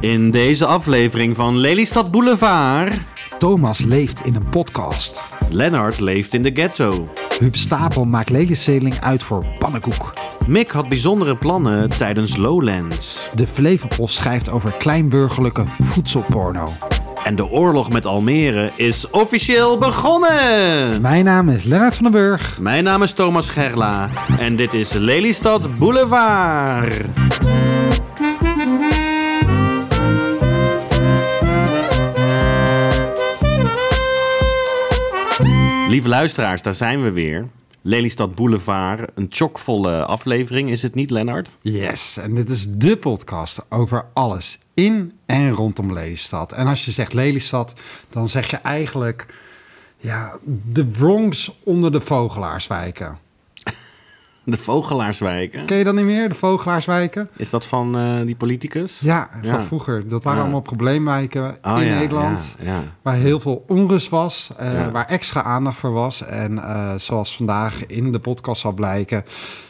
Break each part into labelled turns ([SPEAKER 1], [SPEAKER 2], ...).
[SPEAKER 1] In deze aflevering van Lelystad Boulevard.
[SPEAKER 2] Thomas leeft in een podcast.
[SPEAKER 1] Lennart leeft in de ghetto.
[SPEAKER 2] Huub Stapel maakt lelieseling uit voor pannenkoek.
[SPEAKER 1] Mick had bijzondere plannen tijdens Lowlands.
[SPEAKER 2] De Flevopost schrijft over kleinburgerlijke voedselporno.
[SPEAKER 1] En de oorlog met Almere is officieel begonnen.
[SPEAKER 2] Mijn naam is Lennart van den Burg.
[SPEAKER 1] Mijn naam is Thomas Gerla en dit is Lelystad Boulevard. Lieve luisteraars, daar zijn we weer. Lelystad Boulevard, een chockvolle aflevering, is het niet, Lennart?
[SPEAKER 2] Yes, en dit is de podcast over alles in en rondom Lelystad. En als je zegt Lelystad, dan zeg je eigenlijk ja, de Bronx onder de vogelaarswijken.
[SPEAKER 1] De Vogelaarswijken.
[SPEAKER 2] Ken je dat niet meer, de vogelaarswijken?
[SPEAKER 1] Is dat van eh, die politicus?
[SPEAKER 2] Ja, van vroeger. Dat waren
[SPEAKER 1] Ja.
[SPEAKER 2] allemaal probleemwijken
[SPEAKER 1] Oh,
[SPEAKER 2] in
[SPEAKER 1] ja,
[SPEAKER 2] Nederland. Waar heel veel onrust was, eh, waar extra aandacht voor was. En eh, zoals vandaag in de podcast zal blijken,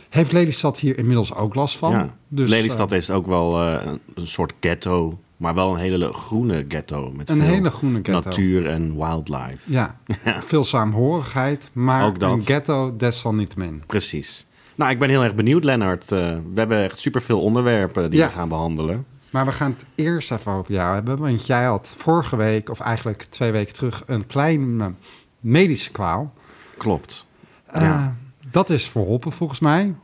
[SPEAKER 2] heeft Lelystad hier inmiddels ook last van.
[SPEAKER 1] Ja.
[SPEAKER 2] Dus,
[SPEAKER 1] Lelystad is ook wel een, een soort ghetto, maar wel een hele groene ghetto. Met
[SPEAKER 2] een
[SPEAKER 1] veel
[SPEAKER 2] hele groene ghetto.
[SPEAKER 1] natuur en wildlife.
[SPEAKER 2] Ja, veel saamhorigheid, maar
[SPEAKER 1] Ook dat.
[SPEAKER 2] een ghetto desalniettemin.
[SPEAKER 1] Precies. Nou, ik ben heel erg benieuwd, Lennart. Eh, we hebben echt superveel onderwerpen die
[SPEAKER 2] Ja.
[SPEAKER 1] we gaan behandelen.
[SPEAKER 2] Maar we gaan het eerst even over jou hebben. Want jij had vorige week, of eigenlijk twee weken terug, een klein eh, medische kwaal.
[SPEAKER 1] Klopt.
[SPEAKER 2] Eh,
[SPEAKER 1] Ja.
[SPEAKER 2] Dat is verholpen volgens mij.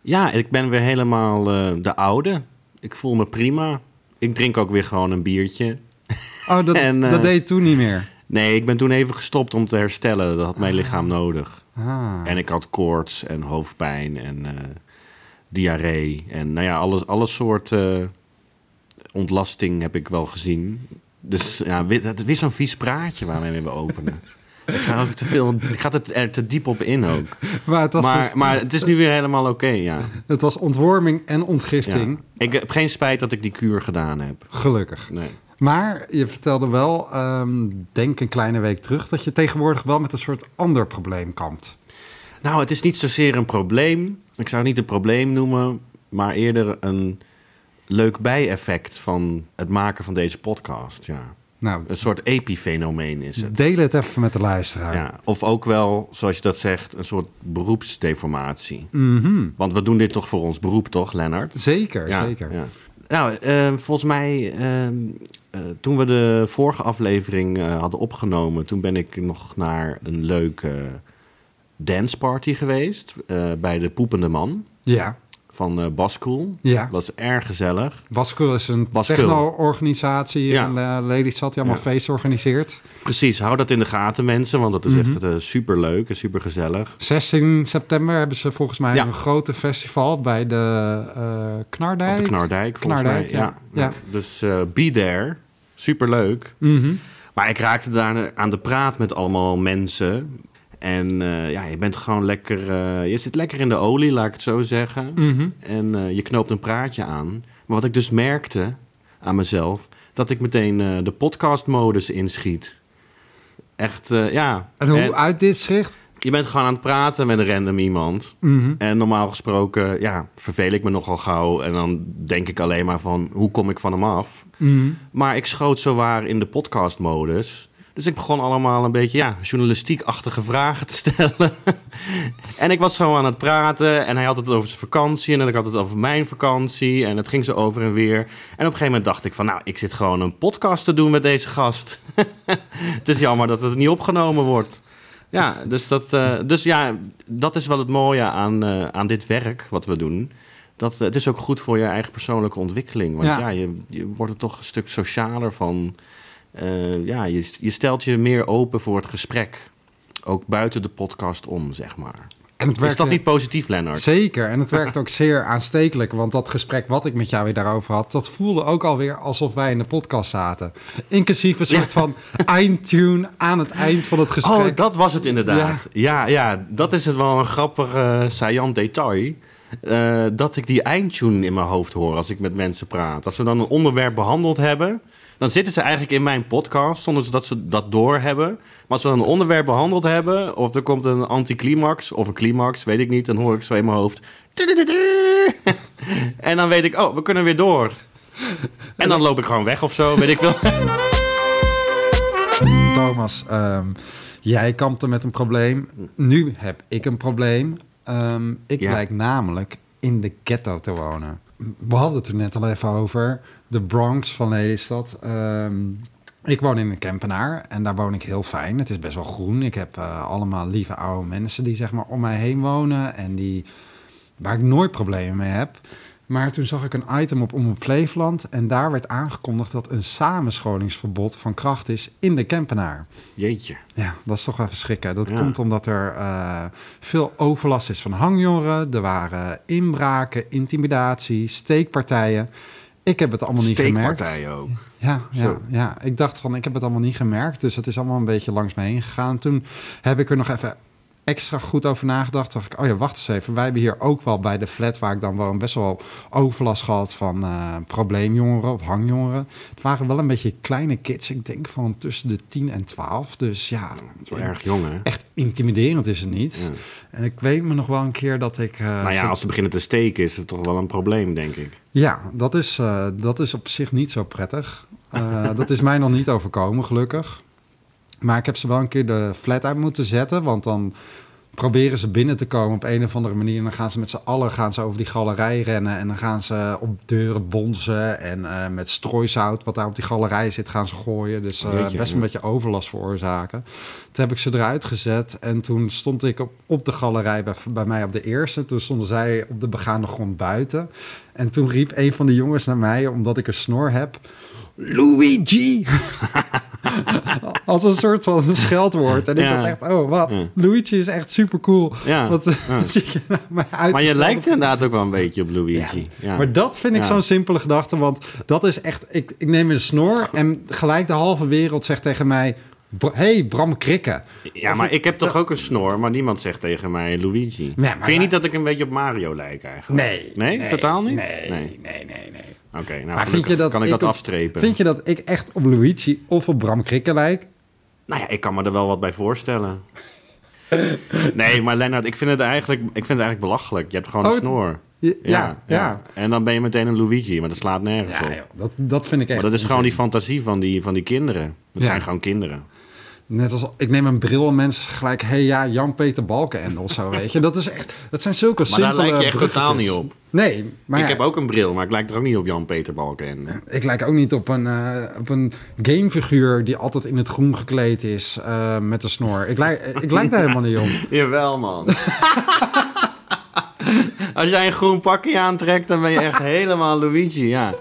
[SPEAKER 1] Ja, ik ben weer helemaal de oude. Ik voel me prima. Ik drink ook weer gewoon een biertje.
[SPEAKER 2] Oh, dat,
[SPEAKER 1] En,
[SPEAKER 2] dat deed je toen niet meer.
[SPEAKER 1] Nee, ik ben toen even gestopt om te herstellen. Dat had mijn lichaam nodig.
[SPEAKER 2] Ah.
[SPEAKER 1] En ik had koorts en hoofdpijn en eh, diarree. En nou ja, alles, alle soorten ontlasting heb ik wel gezien. Dus ja, het is weer zo'n vies praatje waarmee we openen. ik ga ook te veel, ik ga er te diep op in ook.
[SPEAKER 2] Maar, het was,
[SPEAKER 1] Maar,
[SPEAKER 2] dus-
[SPEAKER 1] maar het is nu weer helemaal oké, ja.
[SPEAKER 2] het was ontworming en
[SPEAKER 1] ja.
[SPEAKER 2] ontgifting.
[SPEAKER 1] Ik heb geen spijt dat ik die kuur gedaan heb.
[SPEAKER 2] Gelukkig.
[SPEAKER 1] Nee.
[SPEAKER 2] Maar je vertelde wel, ehm, denk een kleine week terug, dat je tegenwoordig wel met een soort ander probleem kampt.
[SPEAKER 1] Nou, het is niet zozeer een probleem. Ik zou het niet een probleem noemen, maar eerder een leuk bijeffect van het maken van deze podcast. Ja.
[SPEAKER 2] Nou,
[SPEAKER 1] Een soort epifenomeen is het.
[SPEAKER 2] deel het even met de luisteraar.
[SPEAKER 1] Ja. Of ook wel, zoals je dat zegt, een soort beroepsdeformatie.
[SPEAKER 2] Mhm.
[SPEAKER 1] Want we doen dit toch voor ons beroep, toch, Lennart?
[SPEAKER 2] Zeker,
[SPEAKER 1] Ja,
[SPEAKER 2] zeker.
[SPEAKER 1] ja. Nou, eh, volgens mij, eh, eh, toen we de vorige aflevering eh, hadden opgenomen, toen ben ik nog naar een leuke danceparty geweest eh, bij de Poepende Man.
[SPEAKER 2] Ja,
[SPEAKER 1] van eh Baskool.
[SPEAKER 2] ja.
[SPEAKER 1] Dat was erg gezellig.
[SPEAKER 2] Baskul is een techno-organisatie
[SPEAKER 1] Ja.
[SPEAKER 2] in uh, Lelystad die allemaal
[SPEAKER 1] Ja.
[SPEAKER 2] feesten organiseert.
[SPEAKER 1] Precies, hou dat in de gaten, mensen, want dat is
[SPEAKER 2] Mhm.
[SPEAKER 1] echt uh, super leuk en super gezellig.
[SPEAKER 2] 16 september hebben ze volgens mij
[SPEAKER 1] Ja.
[SPEAKER 2] een grote festival bij de eh Knardijk.
[SPEAKER 1] Op de Knardijk, volgens
[SPEAKER 2] Knardijk,
[SPEAKER 1] mij.
[SPEAKER 2] ja. Ja.
[SPEAKER 1] Dus eh be there. Super leuk.
[SPEAKER 2] Mhm.
[SPEAKER 1] Maar ik raakte daar aan de praat met allemaal mensen. En eh, ja, je bent gewoon lekker... eh, je zit lekker in de olie, laat ik het zo zeggen.
[SPEAKER 2] Mhm.
[SPEAKER 1] En eh, je knoopt een praatje aan. Maar wat ik dus merkte aan mezelf... dat ik meteen de podcastmodus inschiet. Echt, ja.
[SPEAKER 2] En hoe
[SPEAKER 1] En
[SPEAKER 2] uit dit zicht?
[SPEAKER 1] je bent gewoon aan het praten met een random iemand.
[SPEAKER 2] Mhm.
[SPEAKER 1] En normaal gesproken, ja, verveel ik me nogal gauw. En dan denk ik alleen maar van, hoe kom ik van hem af?
[SPEAKER 2] Mhm.
[SPEAKER 1] Maar ik schoot zo waar in de podcastmodus. Dus ik begon allemaal een beetje ja, journalistiek-achtige vragen te stellen. en ik was gewoon aan het praten. En hij had het over zijn vakantie. En ik had het over mijn vakantie. En het ging zo over en weer. En op een gegeven moment dacht ik van... nou, ik zit gewoon een podcast te doen met deze gast. het is jammer dat het niet opgenomen wordt. Ja, dus, dat, eh, dus ja, dat is wel het mooie aan, eh, aan dit werk wat we doen. Dat, het is ook goed voor je eigen persoonlijke ontwikkeling. Want ja,
[SPEAKER 2] Ja.
[SPEAKER 1] je, je wordt er toch een stuk socialer van. Eh, ja, je, je stelt je meer open voor het gesprek. Ook buiten de podcast om, zeg maar.
[SPEAKER 2] En het
[SPEAKER 1] Is
[SPEAKER 2] werkt
[SPEAKER 1] dat niet positief, Lennart?
[SPEAKER 2] Zeker, en het werkt ook zeer aanstekelijk. Want dat gesprek wat ik met jou weer daarover had... dat voelde ook alweer alsof wij in de podcast zaten. Inclusief een soort van eindtune aan het eind van het gesprek.
[SPEAKER 1] Oh, dat was het inderdaad. Ja, ja, dat is het wel een grappig uh, saillant detail. Uh, dat ik die eindtune in mijn hoofd hoor als ik met mensen praat. Als we dan een onderwerp behandeld hebben... dan zitten ze eigenlijk in mijn podcast zonder dat ze dat doorhebben. Maar als we dan een onderwerp behandeld hebben... of er komt een anticlimax of een climax, weet ik niet... dan hoor ik zo in mijn hoofd... en dan weet ik, oh, we kunnen weer door. En dan loop ik gewoon weg of zo, weet ik wel.
[SPEAKER 2] Thomas, ehm, jij kampte met een probleem. Nu heb ik een probleem. Ehm, ik
[SPEAKER 1] Ja.
[SPEAKER 2] lijk namelijk in de ghetto te wonen. We hadden het er net al even over. De Bronx van Lelystad. Ehm, ik woon in een Kempenaar en daar woon ik heel fijn. Het is best wel groen. Ik heb eh, allemaal lieve oude mensen die zeg maar om mij heen wonen. En die, waar ik nooit problemen mee heb. Maar toen zag ik een item op Omroep Flevoland en daar werd aangekondigd dat een samenscholingsverbod van kracht is in de Kempenaar.
[SPEAKER 1] Jeetje.
[SPEAKER 2] Ja, dat is toch wel verschrikken. Dat
[SPEAKER 1] Ja.
[SPEAKER 2] komt omdat er eh, veel overlast is van hangjongeren. Er waren inbraken, intimidatie, steekpartijen. Ik heb het allemaal niet gemerkt.
[SPEAKER 1] Steekpartijen ook.
[SPEAKER 2] Ja, ja, ja, ik dacht van, ik heb het allemaal niet gemerkt. Dus het is allemaal een beetje langs me heen gegaan. Toen heb ik er nog even extra goed over nagedacht. dacht ik, oh ja, wacht eens even. Wij hebben hier ook wel bij de flat waar ik dan woon... best wel overlast gehad van eh, probleemjongeren of hangjongeren. Het waren wel een beetje kleine kids. Ik denk van tussen de 10 en 12. Dus ja,
[SPEAKER 1] wel erg jong, hè?
[SPEAKER 2] echt intimiderend is het niet.
[SPEAKER 1] Ja.
[SPEAKER 2] En ik weet me nog wel een keer dat ik...
[SPEAKER 1] Nou ja,
[SPEAKER 2] zo-
[SPEAKER 1] als ze beginnen te steken is het toch wel een probleem, denk ik.
[SPEAKER 2] Ja, dat is, eh, dat is op zich niet zo prettig. Dat is mij nog niet overkomen, gelukkig. Maar ik heb ze wel een keer de flat uit moeten zetten. Want dan proberen ze binnen te komen op een of andere manier. En dan gaan ze met z'n allen gaan ze over die galerij rennen. En dan gaan ze op deuren bonzen. En eh, met strooisout, wat daar op die galerij zit, gaan ze gooien. Dus eh,
[SPEAKER 1] Jeetje,
[SPEAKER 2] best een
[SPEAKER 1] ja.
[SPEAKER 2] beetje overlast veroorzaken. Toen heb ik ze eruit gezet. En toen stond ik op, op de galerij bij, bij mij op de eerste. Toen stonden zij op de begaande grond buiten. En toen riep een van de jongens naar mij, omdat ik een snor heb... Luigi! Als een soort van scheldwoord. En ik dacht echt, oh wat. Luigi is echt super cool.
[SPEAKER 1] Ja.
[SPEAKER 2] Wat zit je uit
[SPEAKER 1] Maar je lijkt inderdaad ook wel een beetje op Luigi. Ja.
[SPEAKER 2] Maar dat vind ik zo'n simpele gedachte, want dat is echt... Ik, ik neem een snor en gelijk de halve wereld zegt tegen mij... "Br- hey, Bram Krikke.
[SPEAKER 1] Ja,
[SPEAKER 2] Of
[SPEAKER 1] maar
[SPEAKER 2] ik-
[SPEAKER 1] ik heb toch ook een snor, maar niemand zegt tegen mij Luigi.
[SPEAKER 2] maar
[SPEAKER 1] Vind je niet dat ik een beetje op Mario lijk eigenlijk?
[SPEAKER 2] Nee.
[SPEAKER 1] Nee? Totaal niet?
[SPEAKER 2] Nee,
[SPEAKER 1] Nee.
[SPEAKER 2] nee, nee, nee.
[SPEAKER 1] Oké, nou
[SPEAKER 2] Maar vind je dat
[SPEAKER 1] kan ik,
[SPEAKER 2] ik
[SPEAKER 1] dat
[SPEAKER 2] op-
[SPEAKER 1] afstrepen.
[SPEAKER 2] Vind je dat ik echt op Luigi of op Bram Krikke lijk?
[SPEAKER 1] Nou ja, ik kan me er wel wat bij voorstellen. nee, maar Lennart, ik vind het eigenlijk, ik vind het eigenlijk belachelijk. Je hebt gewoon
[SPEAKER 2] Oh,
[SPEAKER 1] een
[SPEAKER 2] het-
[SPEAKER 1] snor.
[SPEAKER 2] Ja, ja. ja.
[SPEAKER 1] En dan ben je meteen een Luigi, maar dat slaat nergens op.
[SPEAKER 2] joh, dat, dat vind ik echt...
[SPEAKER 1] Maar dat is gewoon die fantasie van die, van die kinderen. Dat
[SPEAKER 2] Ja.
[SPEAKER 1] zijn gewoon kinderen.
[SPEAKER 2] Net als ik neem een bril en mensen gelijk... hé hey, ja, Jan-Peter Balkenende of zo, weet je. Dat, is echt, dat zijn zulke
[SPEAKER 1] Maar daar
[SPEAKER 2] simpele
[SPEAKER 1] lijk je echt totaal niet op.
[SPEAKER 2] Nee, maar
[SPEAKER 1] ik
[SPEAKER 2] ja,
[SPEAKER 1] heb ook een bril, maar ik lijk er ook niet op Jan-Peter Balkenende.
[SPEAKER 2] ik lijk ook niet op een, eh, op een gamefiguur... die altijd in het groen gekleed is eh, met een snor. Ik lijk, ik lijk daar helemaal niet op.
[SPEAKER 1] Jawel, man. Als jij een groen pakje aantrekt, dan ben je echt helemaal Luigi, ja.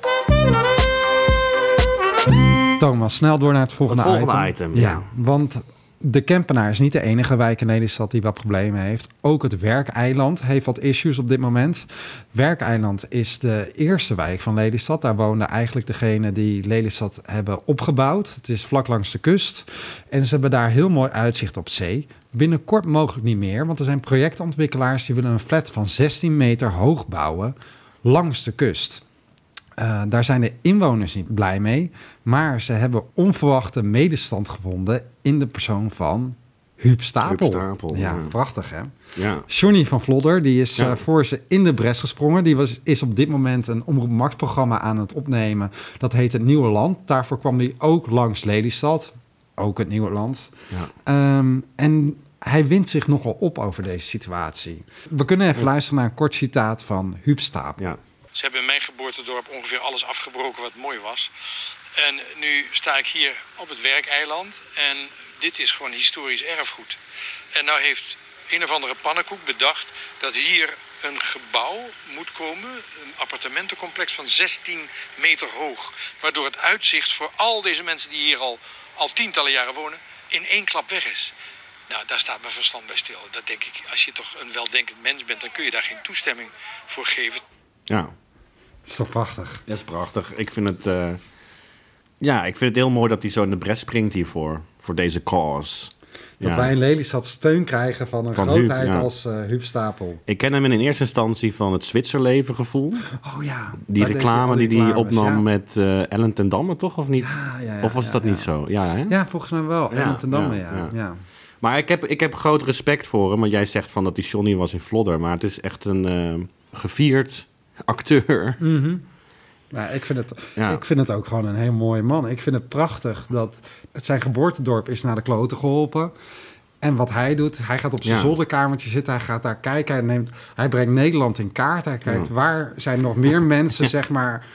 [SPEAKER 2] Thomas, snel door naar het volgende,
[SPEAKER 1] Het volgende item, ja.
[SPEAKER 2] Want de Kempenaar is niet de enige wijk in Lelystad die wat problemen heeft. Ook het Werkeiland heeft wat issues op dit moment. Werkeiland is de eerste wijk van Lelystad. Daar wonen eigenlijk degenen die Lelystad hebben opgebouwd. Het is vlak langs de kust. En ze hebben daar heel mooi uitzicht op zee. Binnenkort mogelijk niet meer, want er zijn projectontwikkelaars die willen een flat van 16 meter hoog bouwen langs de kust. Eh, daar zijn de inwoners niet blij mee, maar ze hebben onverwachte medestand gevonden in de persoon van Huub Stapel.
[SPEAKER 1] Huub Stapel,
[SPEAKER 2] ja,
[SPEAKER 1] ja.
[SPEAKER 2] prachtig hè.
[SPEAKER 1] Ja,
[SPEAKER 2] Johnny van Vlodder, die is
[SPEAKER 1] Ja.
[SPEAKER 2] eh, voor ze in de bres gesprongen. Die was, is op dit moment een Omroep Max programma aan het opnemen. Dat heet Het Nieuwe Land. Daarvoor kwam hij ook langs Lelystad. Ook het Nieuwe Land.
[SPEAKER 1] ja.
[SPEAKER 2] Ehm, en hij wint zich nogal op over deze situatie. We kunnen even luisteren naar een kort citaat van Huub Stapel.
[SPEAKER 1] ja.
[SPEAKER 3] Ze hebben in mijn geboortedorp ongeveer alles afgebroken wat mooi was. En nu sta ik hier op het werkeiland en dit is gewoon historisch erfgoed. En nou heeft een of andere pannenkoek bedacht dat hier een gebouw moet komen, een appartementencomplex van 16 meter hoog. Waardoor het uitzicht voor al deze mensen die hier al, al tientallen jaren wonen, in één klap weg is. Nou, daar staat mijn verstand bij stil. Dat denk ik, als je toch een weldenkend mens bent, dan kun je daar geen toestemming voor geven.
[SPEAKER 1] ja.
[SPEAKER 2] Dat is toch prachtig?
[SPEAKER 1] Dat is prachtig. Ik vind het... eh, Ja, ik vind het heel mooi dat hij zo in de bres springt hiervoor. Voor deze cause.
[SPEAKER 2] Dat
[SPEAKER 1] Ja.
[SPEAKER 2] wij in Lelystad steun krijgen van een
[SPEAKER 1] Van
[SPEAKER 2] grootheid
[SPEAKER 1] Huub, ja.
[SPEAKER 2] als eh Huub Stapel.
[SPEAKER 1] Ik ken hem in eerste instantie van het Zwitserleven gevoel.
[SPEAKER 2] Oh ja.
[SPEAKER 1] Die reclame die hij opnam
[SPEAKER 2] ja.
[SPEAKER 1] met eh, Ellen ten Damme, toch? Of niet? Of was dat niet zo? Ja, hè?
[SPEAKER 2] Ja, volgens mij wel.
[SPEAKER 1] Ja,
[SPEAKER 2] Ja, Rotterdam,
[SPEAKER 1] ja. Maar ik heb, ik heb groot respect voor hem. Want jij zegt van dat die Johnny was in Vlodder. Maar het is echt een gevierd acteur.
[SPEAKER 2] Mhm. Nou, ik, vind het,
[SPEAKER 1] Ja.
[SPEAKER 2] ik vind het ook gewoon een heel mooie man. Ik vind het prachtig dat het zijn geboortedorp is naar de kloten geholpen. En wat hij doet, hij gaat op zijn
[SPEAKER 1] Ja.
[SPEAKER 2] zolderkamertje zitten. Hij gaat daar kijken. Hij, neemt, hij brengt Nederland in kaart. Hij kijkt
[SPEAKER 1] Ja.
[SPEAKER 2] waar zijn nog meer mensen, zeg maar,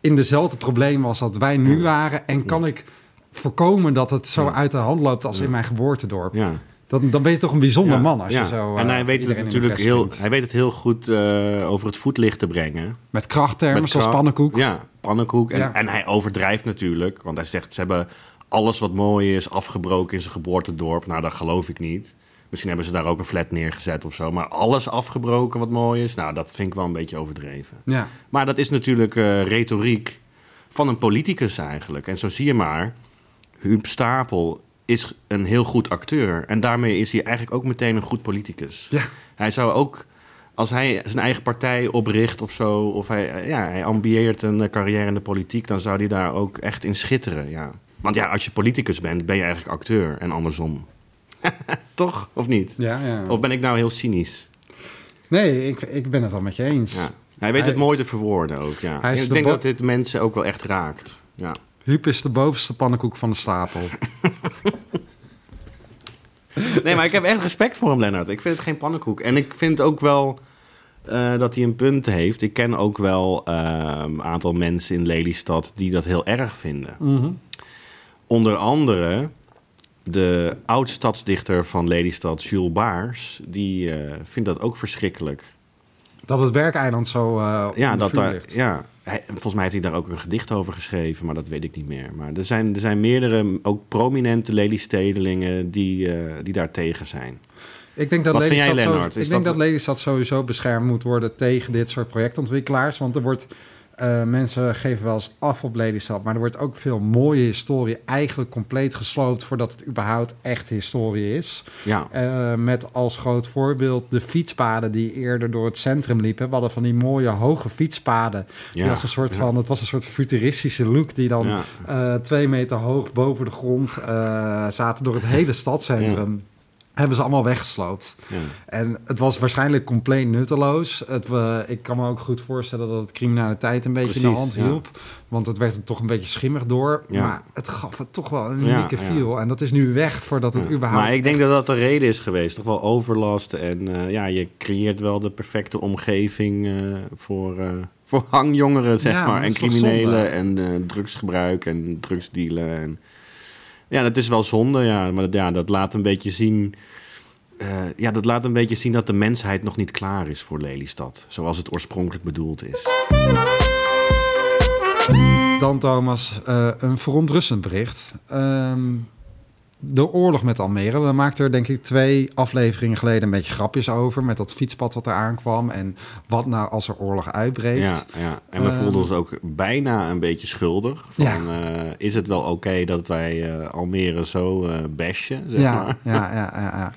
[SPEAKER 2] in dezelfde problemen als dat wij nu waren. En kan ik voorkomen dat het zo uit de hand loopt als in mijn geboortedorp.
[SPEAKER 1] Ja.
[SPEAKER 2] Dan, dan ben je toch een bijzonder
[SPEAKER 1] Ja,
[SPEAKER 2] man als
[SPEAKER 1] ja.
[SPEAKER 2] je zo.
[SPEAKER 1] en
[SPEAKER 2] eh,
[SPEAKER 1] hij weet het natuurlijk heel, hij weet het heel goed eh, over het voetlicht te brengen.
[SPEAKER 2] Met krachttermen,
[SPEAKER 1] Met
[SPEAKER 2] zoals pannenkoek.
[SPEAKER 1] Ja, pannenkoek. En, en hij overdrijft natuurlijk. Want hij zegt, ze hebben alles wat mooi is afgebroken in zijn geboortedorp. Nou, dat geloof ik niet. Misschien hebben ze daar ook een flat neergezet of zo. Maar alles afgebroken wat mooi is, nou, dat vind ik wel een beetje overdreven.
[SPEAKER 2] ja.
[SPEAKER 1] Maar dat is natuurlijk eh, retoriek van een politicus eigenlijk. En zo zie je maar, Huub Stapel is een heel goed acteur. En daarmee is hij eigenlijk ook meteen een goed politicus.
[SPEAKER 2] Ja.
[SPEAKER 1] Hij zou ook, als hij zijn eigen partij opricht of zo... of hij, ja, hij ambieert een carrière in de politiek... dan zou hij daar ook echt in schitteren, ja. Want ja, als je politicus bent, ben je eigenlijk acteur en andersom. Toch? Of niet?
[SPEAKER 2] Ja, ja.
[SPEAKER 1] Of ben ik nou heel cynisch?
[SPEAKER 2] Nee, ik, ik ben het wel met je eens.
[SPEAKER 1] Ja. Hij weet
[SPEAKER 2] Hij-
[SPEAKER 1] het mooi te verwoorden ook, ja.
[SPEAKER 2] Hij is
[SPEAKER 1] ik
[SPEAKER 2] de
[SPEAKER 1] denk dat dit mensen ook wel echt raakt. Ja.
[SPEAKER 2] Huub is de bovenste pannenkoek van de stapel.
[SPEAKER 1] Nee, maar ik heb echt respect voor hem, Lennart. Ik vind het geen pannenkoek. En ik vind ook wel eh, dat hij een punt heeft. Ik ken ook wel een aantal mensen in Lelystad die dat heel erg vinden.
[SPEAKER 2] Mhm.
[SPEAKER 1] Onder andere de oud-stadsdichter van Lelystad, Jules Baars. Die eh, vindt dat ook verschrikkelijk.
[SPEAKER 2] Dat het werkeiland zo eh
[SPEAKER 1] Ja,
[SPEAKER 2] onder
[SPEAKER 1] dat
[SPEAKER 2] vuur
[SPEAKER 1] daar,
[SPEAKER 2] ligt.
[SPEAKER 1] ja hij, volgens mij heeft hij daar ook een gedicht over geschreven, maar dat weet ik niet meer. Maar er zijn, er zijn meerdere, ook prominente Lelystedelingen die, eh, die daar tegen zijn.
[SPEAKER 2] Ik denk dat
[SPEAKER 1] Wat vind jij,
[SPEAKER 2] Lelystad
[SPEAKER 1] Lennart? Is
[SPEAKER 2] Ik denk
[SPEAKER 1] dat-
[SPEAKER 2] dat Lelystad sowieso beschermd moet worden tegen dit soort projectontwikkelaars. Want er wordt... eh, mensen geven wel eens af op Lelystad, maar er wordt ook veel mooie historie eigenlijk compleet gesloopt voordat het überhaupt echt historie is.
[SPEAKER 1] Ja,
[SPEAKER 2] Eh, met als groot voorbeeld de fietspaden die eerder door het centrum liepen. We hadden van die mooie hoge fietspaden. Die
[SPEAKER 1] ja,
[SPEAKER 2] was een soort
[SPEAKER 1] ja.
[SPEAKER 2] van, het was een soort futuristische look die dan
[SPEAKER 1] Ja.
[SPEAKER 2] eh, twee meter hoog boven de grond zaten door het hele stadscentrum. Hebben ze allemaal weggesloopt.
[SPEAKER 1] Ja.
[SPEAKER 2] En het was waarschijnlijk compleet nutteloos. Het, we- ik kan me ook goed voorstellen dat het criminaliteit een beetje in de hand
[SPEAKER 1] ja.
[SPEAKER 2] hielp. Want het werd er toch een beetje schimmig door.
[SPEAKER 1] Ja.
[SPEAKER 2] Maar het gaf het toch wel een unieke feel. En dat is nu weg voordat het überhaupt...
[SPEAKER 1] Maar ik denk
[SPEAKER 2] echt-
[SPEAKER 1] dat dat de reden is geweest. Toch wel overlast. En eh, ja, je creëert wel de perfecte omgeving eh, voor, eh, voor hangjongeren, zeg maar. En criminelen en eh, drugsgebruik en drugsdealen. En... Ja, dat is wel zonde, ja. Maar dat, ja, dat laat een beetje zien... eh, ja, dat laat een beetje zien dat de mensheid nog niet klaar is voor Lelystad. Zoals het oorspronkelijk bedoeld is.
[SPEAKER 2] Dan Thomas, eh, een verontrustend bericht. Ehm, de oorlog met Almere. We maakten er denk ik twee afleveringen geleden een beetje grapjes over. Met dat fietspad wat er aankwam. En wat nou als er oorlog uitbreekt.
[SPEAKER 1] Ja, ja. en we
[SPEAKER 2] Ehm,
[SPEAKER 1] voelden ons ook bijna een beetje schuldig. Van,
[SPEAKER 2] Ja.
[SPEAKER 1] eh, is het wel oké dat wij eh, Almere zo eh bashen, zeg
[SPEAKER 2] ja,
[SPEAKER 1] maar?
[SPEAKER 2] ja, ja, ja, ja.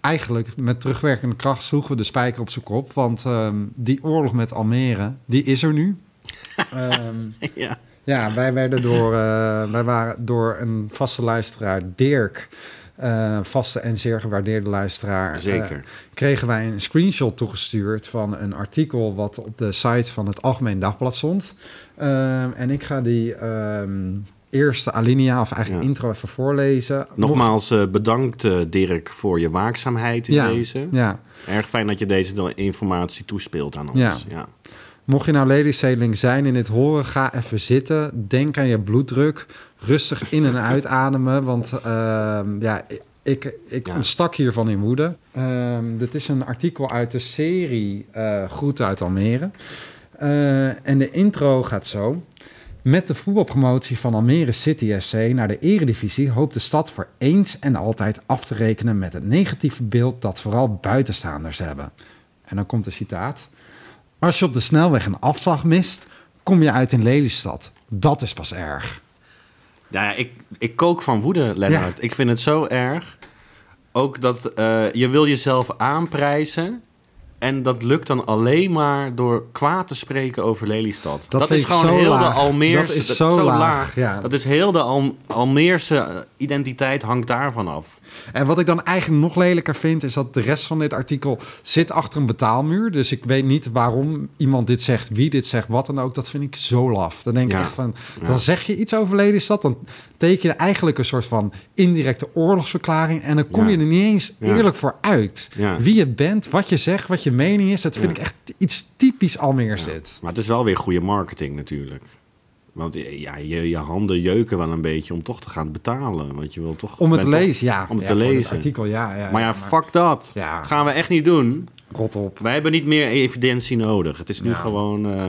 [SPEAKER 2] Eigenlijk met terugwerkende kracht sloegen we de spijker op zijn kop. Want ehm, die oorlog met Almere, die is er nu. Ehm,
[SPEAKER 1] ja.
[SPEAKER 2] Ja, wij werden door, eh, wij waren door een vaste luisteraar, Dirk, eh, vaste en zeer gewaardeerde luisteraar, eh,
[SPEAKER 1] Zeker.
[SPEAKER 2] kregen wij een screenshot toegestuurd van een artikel wat op de site van het Algemeen Dagblad stond. Ehm, en ik ga die ehm, eerste alinea, of eigenlijk
[SPEAKER 1] Ja.
[SPEAKER 2] intro, even voorlezen.
[SPEAKER 1] Nogmaals bedankt Dirk voor je waakzaamheid in
[SPEAKER 2] Ja.
[SPEAKER 1] deze.
[SPEAKER 2] Ja,
[SPEAKER 1] Erg fijn dat je deze informatie toespeelt aan ons.
[SPEAKER 2] Ja. Mocht je nou ladystedeling zijn in dit horen, ga even zitten. Denk aan je bloeddruk. Rustig in- en uitademen, want ehm, ja, ik, ik
[SPEAKER 1] Ja.
[SPEAKER 2] ontstak hiervan in woede. Ehm, dit is een artikel uit de serie eh Groeten uit Almere. Eh, en de intro gaat zo. Met de voetbalpromotie van Almere City SC naar de eredivisie hoopt de stad voor eens en altijd af te rekenen met het negatieve beeld dat vooral buitenstaanders hebben. En dan komt een citaat. Als je op de snelweg een afslag mist, kom je uit in Lelystad. Dat is pas erg.
[SPEAKER 1] Ja, ja, ik, ik kook van woede, Lennart. Ik vind het zo erg. Ook dat eh, je wil jezelf aanprijzen En dat lukt dan alleen maar door kwaad te spreken over Lelystad.
[SPEAKER 2] Dat
[SPEAKER 1] is gewoon
[SPEAKER 2] zo
[SPEAKER 1] heel
[SPEAKER 2] laag.
[SPEAKER 1] de Almeerse...
[SPEAKER 2] Dat is zo laag, ja.
[SPEAKER 1] Dat is heel de Al- Almeerse identiteit hangt daarvan af.
[SPEAKER 2] En wat ik dan eigenlijk nog lelijker vind, is dat de rest van dit artikel zit achter een betaalmuur. Dus ik weet niet waarom iemand dit zegt, wie dit zegt, wat dan ook. Dat vind ik zo laf. Dan denk ik echt van,
[SPEAKER 1] Ja.
[SPEAKER 2] dan zeg je iets over Lelystad, dan teken je eigenlijk een soort van indirecte oorlogsverklaring. En dan kom je er niet eens eerlijk voor uit. Wie je bent, wat je zegt, wat je mening is, dat vind ik echt iets typisch Almeers dit.
[SPEAKER 1] Maar het is wel weer goede marketing natuurlijk. Want ja, je, je handen jeuken wel een beetje om toch te gaan betalen. Want je wil toch...
[SPEAKER 2] Om het te
[SPEAKER 1] toch-
[SPEAKER 2] lezen, ja.
[SPEAKER 1] om het
[SPEAKER 2] Ja,
[SPEAKER 1] te lezen.
[SPEAKER 2] artikel, ja. ja
[SPEAKER 1] Maar ja, fuck dat.
[SPEAKER 2] Ja.
[SPEAKER 1] Gaan we echt niet doen.
[SPEAKER 2] Rot op.
[SPEAKER 1] Wij hebben niet meer evidentie nodig. Het is nu gewoon eh,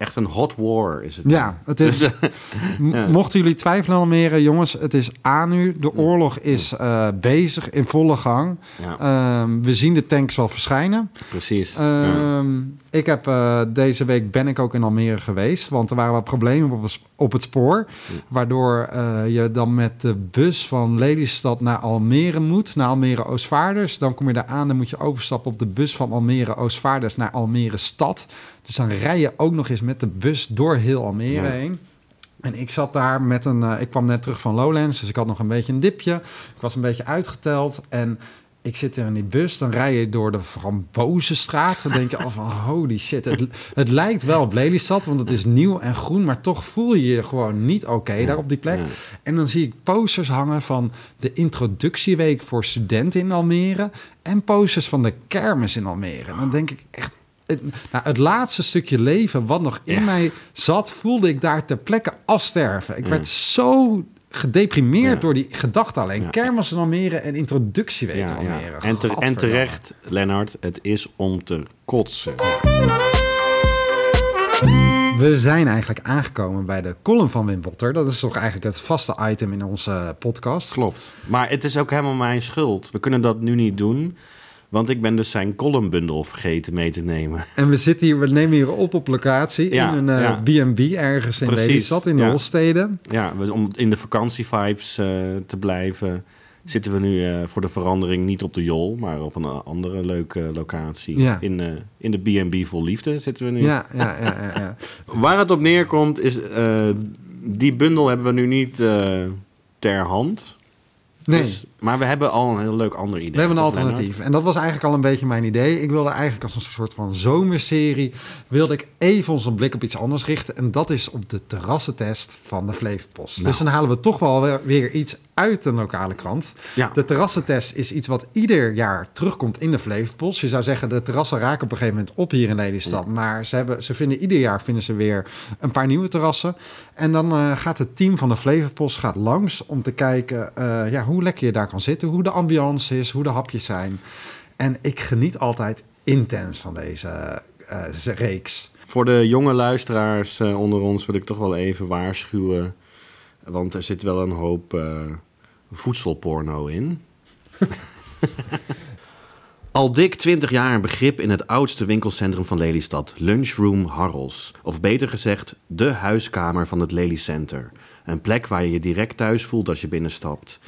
[SPEAKER 1] echt een hot war is het.
[SPEAKER 2] Ja, het is,
[SPEAKER 1] Dus, Ja.
[SPEAKER 2] Mochten jullie twijfelen Almere, jongens, het is aan nu. De oorlog is eh, bezig, in volle gang.
[SPEAKER 1] ja,
[SPEAKER 2] Ehm, we zien de tanks wel verschijnen.
[SPEAKER 1] precies. ja.
[SPEAKER 2] Ehm, Ik heb eh, deze week ben ik ook in Almere geweest, want er waren wat problemen op, het- op het spoor, waardoor eh, je dan met de bus van Lelystad naar Almere moet, naar Almere Oostvaarders. Dan kom je daar aan, dan moet je overstappen op de bus van Almere Oostvaarders naar Almere stad. Dus dan rij je ook nog eens met de bus door heel Almere
[SPEAKER 1] Ja.
[SPEAKER 2] heen. En ik zat daar met een. eh, ik kwam net terug van Lowlands, dus ik had nog een beetje een dipje. Ik was een beetje uitgeteld. En ik zit er in die bus. Dan rij je door de Frambozenstraat. Dan denk je al van holy shit. Het, het lijkt wel op Lelystad, want het is nieuw en groen. Maar toch voel je je gewoon niet oké daar op die plek. En dan zie ik posters hangen van de introductieweek voor studenten in Almere. En posters van de kermis in Almere. En dan denk ik echt. Het, nou, het laatste stukje leven wat nog in
[SPEAKER 1] Ja.
[SPEAKER 2] mij zat, voelde ik daar ter plekke afsterven. Ik werd zo gedeprimeerd
[SPEAKER 1] Ja.
[SPEAKER 2] door die gedachte alleen.
[SPEAKER 1] Ja.
[SPEAKER 2] Kermis in Almere en introductieweek in. Almere.
[SPEAKER 1] En, en terecht, Lennart, het is om te kotsen.
[SPEAKER 2] We zijn eigenlijk aangekomen bij de column van Wim Botter. Dat is toch eigenlijk het vaste item in onze podcast.
[SPEAKER 1] Klopt. Maar het is ook helemaal mijn schuld. We kunnen dat nu niet doen, want ik ben dus zijn columnbundel vergeten mee te nemen.
[SPEAKER 2] En we zitten hier, we nemen hier op op locatie
[SPEAKER 1] Ja,
[SPEAKER 2] in een
[SPEAKER 1] ja.
[SPEAKER 2] eh, B&B ergens in
[SPEAKER 1] Precies,
[SPEAKER 2] Lelystad, in de
[SPEAKER 1] ja.
[SPEAKER 2] Holsteden.
[SPEAKER 1] Ja, om in de vakantievibes eh, te blijven, zitten we nu eh, voor de verandering niet op de Jol, maar op een andere leuke locatie.
[SPEAKER 2] Ja.
[SPEAKER 1] In, eh, in de B&B Vol Liefde zitten we nu.
[SPEAKER 2] Ja, ja, ja, ja.
[SPEAKER 1] Waar het op neerkomt is, die bundel hebben we nu niet ter hand.
[SPEAKER 2] Nee.
[SPEAKER 1] Dus- maar we hebben al een heel leuk ander idee.
[SPEAKER 2] We hebben een alternatief. En dat was eigenlijk al een beetje mijn idee. Ik wilde eigenlijk als een soort van zomerserie... wilde ik even onze blik op iets anders richten. En dat is op de terrassentest van de Flevopost.
[SPEAKER 1] Nou.
[SPEAKER 2] Dus dan halen we toch wel weer, iets uit de lokale krant.
[SPEAKER 1] Ja.
[SPEAKER 2] De terrassentest is iets wat ieder jaar terugkomt in de Flevopost. Je zou zeggen, de terrassen raken op een gegeven moment op hier in Lelystad. Maar ze, hebben, ze vinden ieder jaar vinden ze weer een paar nieuwe terrassen. En dan eh, gaat het team van de Flevopost gaat langs om te kijken eh, ja, hoe lekker je daar zitten. Hoe de ambiance is, hoe de hapjes zijn. En ik geniet altijd intens van deze eh, reeks.
[SPEAKER 1] Voor de jonge luisteraars eh, onder ons wil ik toch wel even waarschuwen. Want er zit wel een hoop eh, voedselporno in. Al dik 20 jaar een begrip in het oudste winkelcentrum van Lelystad, Lunchroom Harrels. Of beter gezegd, de huiskamer van het Lely Center. Een plek waar je je direct thuis voelt als je binnenstapt.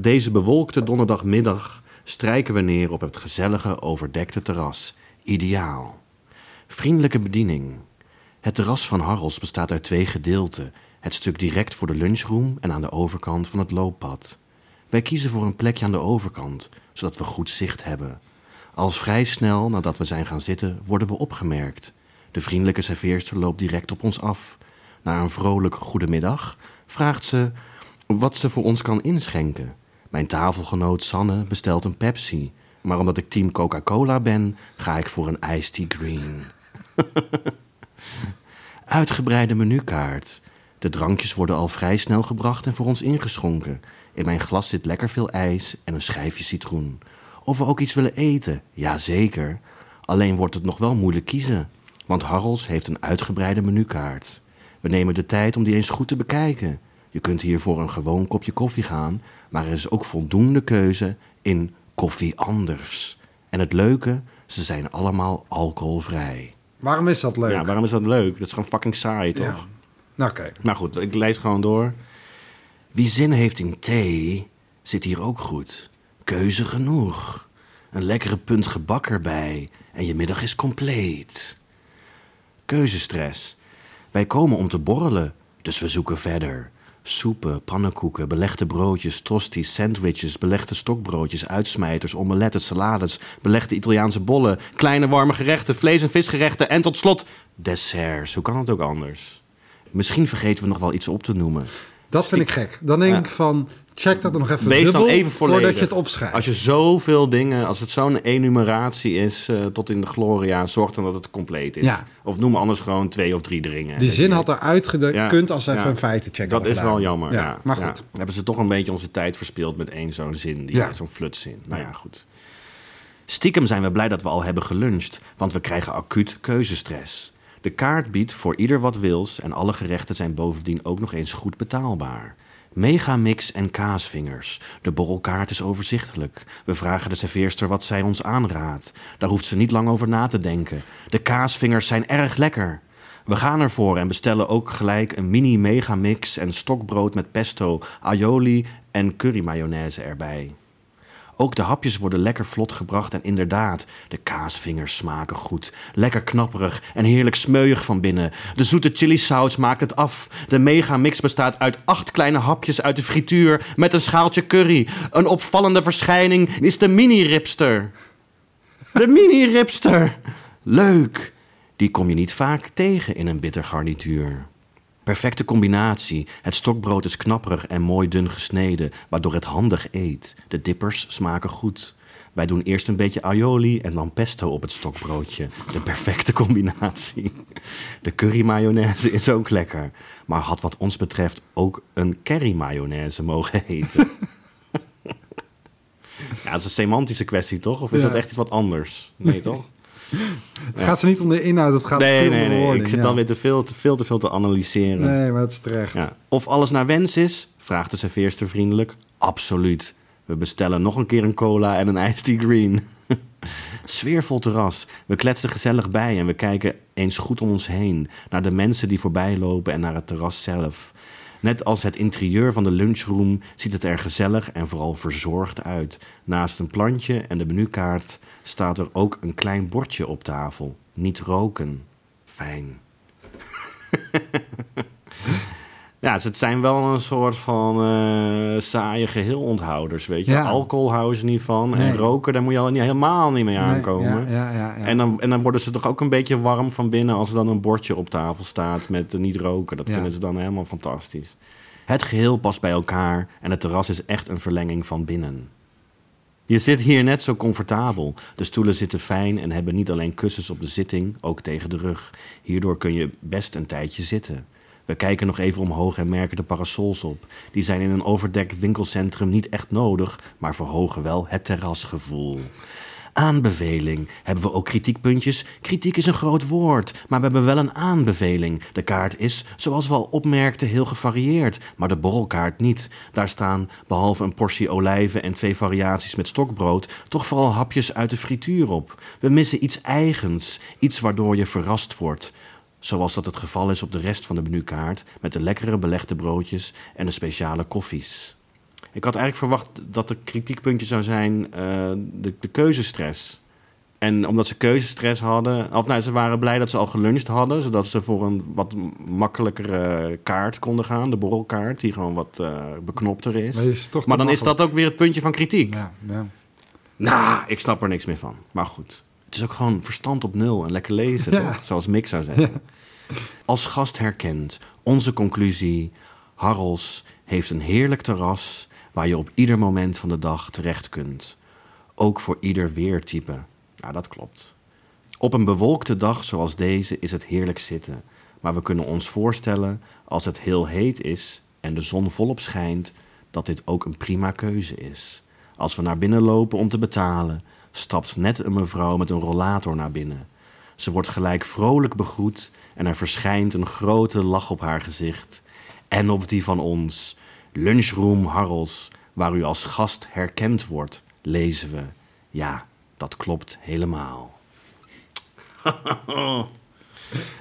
[SPEAKER 1] Deze bewolkte donderdagmiddag strijken we neer op het gezellige, overdekte terras. Ideaal. Vriendelijke bediening. Het terras van Harrels bestaat uit twee gedeelten. Het stuk direct voor de lunchroom en aan de overkant van het looppad. Wij kiezen voor een plekje aan de overkant, zodat we goed zicht hebben. Als vrij snel nadat we zijn gaan zitten, worden we opgemerkt. De vriendelijke serveerster loopt direct op ons af. Na een vrolijk goedemiddag vraagt ze wat ze voor ons kan inschenken. Mijn tafelgenoot Sanne bestelt een Pepsi. Maar omdat ik team Coca-Cola ben, ga ik voor een iced tea green. Uitgebreide menukaart. De drankjes worden al vrij snel gebracht en voor ons ingeschonken. In mijn glas zit lekker veel ijs en een schijfje citroen. Of we ook iets willen eten? Jazeker. Alleen wordt het nog wel moeilijk kiezen. Want Harrels heeft een uitgebreide menukaart. We nemen de tijd om die eens goed te bekijken. Je kunt hier voor een gewoon kopje koffie gaan, maar er is ook voldoende keuze in koffie anders. En het leuke, ze zijn allemaal alcoholvrij.
[SPEAKER 2] Waarom is dat leuk?
[SPEAKER 1] Ja, waarom is dat leuk? Dat is gewoon fucking saai, toch?
[SPEAKER 2] Ja. Nou, oké.
[SPEAKER 1] Nou goed, ik lees gewoon door. Wie zin heeft in thee, zit hier ook goed. Keuze genoeg. Een lekkere punt gebak erbij en je middag is compleet. Keuzestress. Wij komen om te borrelen, dus we zoeken verder. Soepen, pannenkoeken, belegde broodjes, tosti's, sandwiches, belegde stokbroodjes, uitsmijters, omeletten, salades, belegde Italiaanse bollen, kleine warme gerechten, vlees- en visgerechten en tot slot desserts. Hoe kan het ook anders? Misschien vergeten we nog wel iets op te noemen.
[SPEAKER 2] Dat vind ik gek. Dan denk
[SPEAKER 1] Ja.
[SPEAKER 2] ik van, check dat nog even
[SPEAKER 1] Wees dan
[SPEAKER 2] dubbel
[SPEAKER 1] even volledig.
[SPEAKER 2] voordat je het opschrijft.
[SPEAKER 1] Als je zoveel dingen, als het zo'n enumeratie is eh, tot in de gloria, zorg dan dat het compleet is.
[SPEAKER 2] Ja.
[SPEAKER 1] Of noem anders gewoon twee of drie dringen.
[SPEAKER 2] Die zin had eruit gekund als ze even een feitencheck
[SPEAKER 1] Dat is
[SPEAKER 2] gedaan.
[SPEAKER 1] wel jammer.
[SPEAKER 2] Ja, maar goed.
[SPEAKER 1] Dan hebben ze toch een beetje onze tijd verspeeld met één zo'n zin, die, zo'n flutzin. Nou ja, goed. Stiekem zijn we blij dat we al hebben geluncht, want we krijgen acuut keuzestress. De kaart biedt voor ieder wat wils en alle gerechten zijn bovendien ook nog eens goed betaalbaar. Megamix en kaasvingers. De borrelkaart is overzichtelijk. We vragen de serveerster wat zij ons aanraadt. Daar hoeft ze niet lang over na te denken. De kaasvingers zijn erg lekker. We gaan ervoor en bestellen ook gelijk een mini megamix en stokbrood met pesto, aioli en currymayonaise erbij. Ook de hapjes worden lekker vlot gebracht en inderdaad, de kaasvingers smaken goed. Lekker knapperig en heerlijk smeuig van binnen. De zoete chilisaus maakt het af. De megamix bestaat uit acht kleine hapjes uit de frituur met een schaaltje curry. Een opvallende verschijning is de mini-ripster. De mini-ripster. Leuk. Die kom je niet vaak tegen in een bitter garnituur. Perfecte combinatie. Het stokbrood is knapperig en mooi dun gesneden, waardoor het handig eet. De dippers smaken goed. Wij doen eerst een beetje aioli en dan pesto op het stokbroodje. De perfecte combinatie. De curry mayonaise is ook lekker, maar had wat ons betreft ook een curry mayonaise mogen heten. ja, dat is een semantische kwestie, toch? Of is
[SPEAKER 2] Ja.
[SPEAKER 1] dat echt iets wat anders? Nee, toch?
[SPEAKER 2] Het gaat ze niet om de inhoud, het gaat
[SPEAKER 1] Nee,
[SPEAKER 2] om
[SPEAKER 1] nee,
[SPEAKER 2] de
[SPEAKER 1] nee. Ik zit dan weer te veel, te veel, te veel te analyseren.
[SPEAKER 2] Nee, maar het is terecht.
[SPEAKER 1] Ja. Of alles naar wens is? Vraagt de serveerster vriendelijk. Absoluut. We bestellen nog een keer een cola en een iced tea green. Sfeervol terras. We kletsen gezellig bij en we kijken eens goed om ons heen. Naar de mensen die voorbij lopen en naar het terras zelf. Net als het interieur van de lunchroom ziet het er gezellig en vooral verzorgd uit. Naast een plantje en de menukaart staat er ook een klein bordje op tafel. Niet roken. Fijn. Ja, dus het zijn wel een soort van eh, saaie geheelonthouders, weet je.
[SPEAKER 2] Ja.
[SPEAKER 1] Alcohol houden ze niet van.
[SPEAKER 2] Nee.
[SPEAKER 1] En roken, daar moet je al niet, helemaal niet mee aankomen.
[SPEAKER 2] Ja, ja, ja, ja.
[SPEAKER 1] En, dan, en dan worden ze toch ook een beetje warm van binnen... als er dan een bordje op tafel staat met eh, niet roken. Dat vinden ze dan helemaal fantastisch. Het geheel past bij elkaar en het terras is echt een verlenging van binnen. Je zit hier net zo comfortabel. De stoelen zitten fijn en hebben niet alleen kussens op de zitting, ook tegen de rug. Hierdoor kun je best een tijdje zitten. We kijken nog even omhoog en merken de parasols op. Die zijn in een overdekt winkelcentrum niet echt nodig, maar verhogen wel het terrasgevoel. Aanbeveling. Hebben we ook kritiekpuntjes? Kritiek is een groot woord, maar we hebben wel een aanbeveling. De kaart is, zoals we al opmerkten, heel gevarieerd, maar de borrelkaart niet. Daar staan, behalve een portie olijven en twee variaties met stokbrood, toch vooral hapjes uit de frituur op. We missen iets eigens, iets waardoor je verrast wordt. Zoals dat het geval is op de rest van de menukaart, met de lekkere belegde broodjes en de speciale koffies. Ik had eigenlijk verwacht dat de kritiekpuntje zou zijn eh, de, de keuzestress. En omdat ze keuzestress hadden, of nou, ze waren blij dat ze al geluncht hadden, zodat ze voor een wat makkelijkere kaart konden gaan, de borrelkaart, die gewoon wat eh, beknopter is.
[SPEAKER 2] Maar, is
[SPEAKER 1] dan is dat ook weer het puntje van kritiek.
[SPEAKER 2] Ja, ja.
[SPEAKER 1] Nou, ik snap er niks meer van. Maar goed. Het is ook gewoon verstand op nul en lekker lezen,
[SPEAKER 2] Ja.
[SPEAKER 1] toch? Zoals Mick zou zeggen. Als gast herkend, onze conclusie... Harrels heeft een heerlijk terras... waar je op ieder moment van de dag terecht kunt. Ook voor ieder weertype. Ja, dat klopt. Op een bewolkte dag zoals deze is het heerlijk zitten. Maar we kunnen ons voorstellen, als het heel heet is... en de zon volop schijnt, dat dit ook een prima keuze is. Als we naar binnen lopen om te betalen, stapt net een mevrouw met een rollator naar binnen. Ze wordt gelijk vrolijk begroet en er verschijnt een grote lach op haar gezicht. En op die van ons, Lunchroom Harrels, waar u als gast herkend wordt, lezen we. Ja, dat klopt helemaal.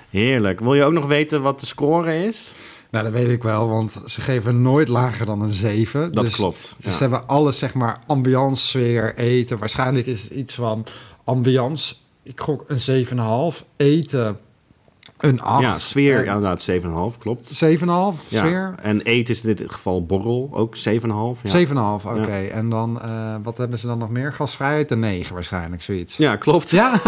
[SPEAKER 1] Heerlijk. Wil je ook nog weten wat de score is?
[SPEAKER 2] Nou, dat weet ik wel, want ze geven nooit lager dan een 7.
[SPEAKER 1] Dat
[SPEAKER 2] Dus
[SPEAKER 1] klopt.
[SPEAKER 2] Ze
[SPEAKER 1] Ja.
[SPEAKER 2] hebben alles, zeg maar, ambiance, sfeer, eten. Waarschijnlijk is het iets van ambiance. Ik gok een 7,5. Eten een 8.
[SPEAKER 1] Ja, sfeer, ja, inderdaad, 7,5, klopt.
[SPEAKER 2] 7,5
[SPEAKER 1] Ja.
[SPEAKER 2] sfeer?
[SPEAKER 1] En eten is in dit geval borrel, ook 7,5. Ja.
[SPEAKER 2] 7,5, oké. En dan, eh, wat hebben ze dan nog meer? Gasvrijheid een 9 waarschijnlijk, zoiets.
[SPEAKER 1] ja, klopt.
[SPEAKER 2] Ja?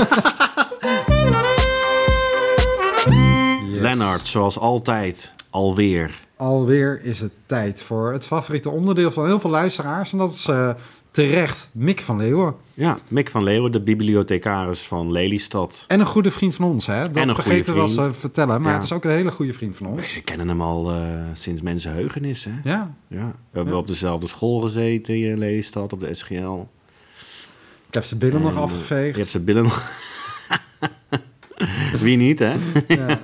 [SPEAKER 2] Yes.
[SPEAKER 1] Lennart, zoals altijd, alweer.
[SPEAKER 2] Alweer is het tijd voor het favoriete onderdeel van heel veel luisteraars. En dat is eh, terecht Mick van Leeuwen.
[SPEAKER 1] Ja, Mick van Leeuwen, de bibliothecaris van Lelystad.
[SPEAKER 2] En een goede vriend van ons, hè? Dat vergeten
[SPEAKER 1] vriend.
[SPEAKER 2] te vertellen. Maar
[SPEAKER 1] Ja.
[SPEAKER 2] het is ook een hele goede vriend van ons.
[SPEAKER 1] We kennen hem al eh, sinds mensenheugenis, hè?
[SPEAKER 2] Ja,
[SPEAKER 1] Ja. We hebben
[SPEAKER 2] Ja.
[SPEAKER 1] op dezelfde school gezeten in Lelystad, op de SGL.
[SPEAKER 2] ik heb zijn billen nog
[SPEAKER 1] En, eh,
[SPEAKER 2] afgeveegd.
[SPEAKER 1] Je hebt zijn billen nog... Wie niet, hè?
[SPEAKER 2] Ja.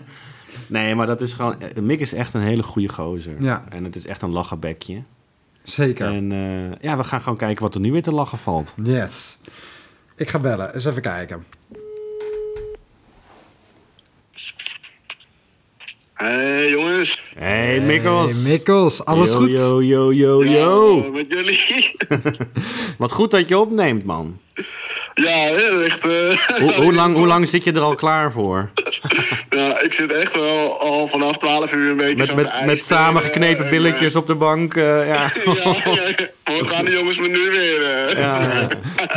[SPEAKER 1] Nee, maar dat is gewoon... eh, Mick is echt een hele goede gozer.
[SPEAKER 2] Ja.
[SPEAKER 1] En het is echt een lachenbekje.
[SPEAKER 2] Zeker.
[SPEAKER 1] En eh, ja, we gaan gewoon kijken wat er nu weer te lachen valt.
[SPEAKER 2] Yes. Ik ga bellen. Eens even kijken.
[SPEAKER 4] Hey jongens.
[SPEAKER 1] Hey, Mikkels.
[SPEAKER 2] Hey, Mikkels, alles
[SPEAKER 1] yo,
[SPEAKER 2] goed?
[SPEAKER 1] Yo, yo, yo,
[SPEAKER 4] Ja,
[SPEAKER 1] yo.
[SPEAKER 4] met jullie.
[SPEAKER 1] Wat goed dat je opneemt, man.
[SPEAKER 4] Ja, echt. eh,
[SPEAKER 1] Hoe, hoe, lang, hoe lang zit je er al klaar voor?
[SPEAKER 4] ja, ik zit echt wel al vanaf 12 uur een beetje
[SPEAKER 1] Met,
[SPEAKER 4] zo
[SPEAKER 1] met, met samengeknepen
[SPEAKER 4] en,
[SPEAKER 1] billetjes op de bank. eh, ja.
[SPEAKER 4] eh, ja, gaan die jongens me nu weer? eh?
[SPEAKER 1] Ja.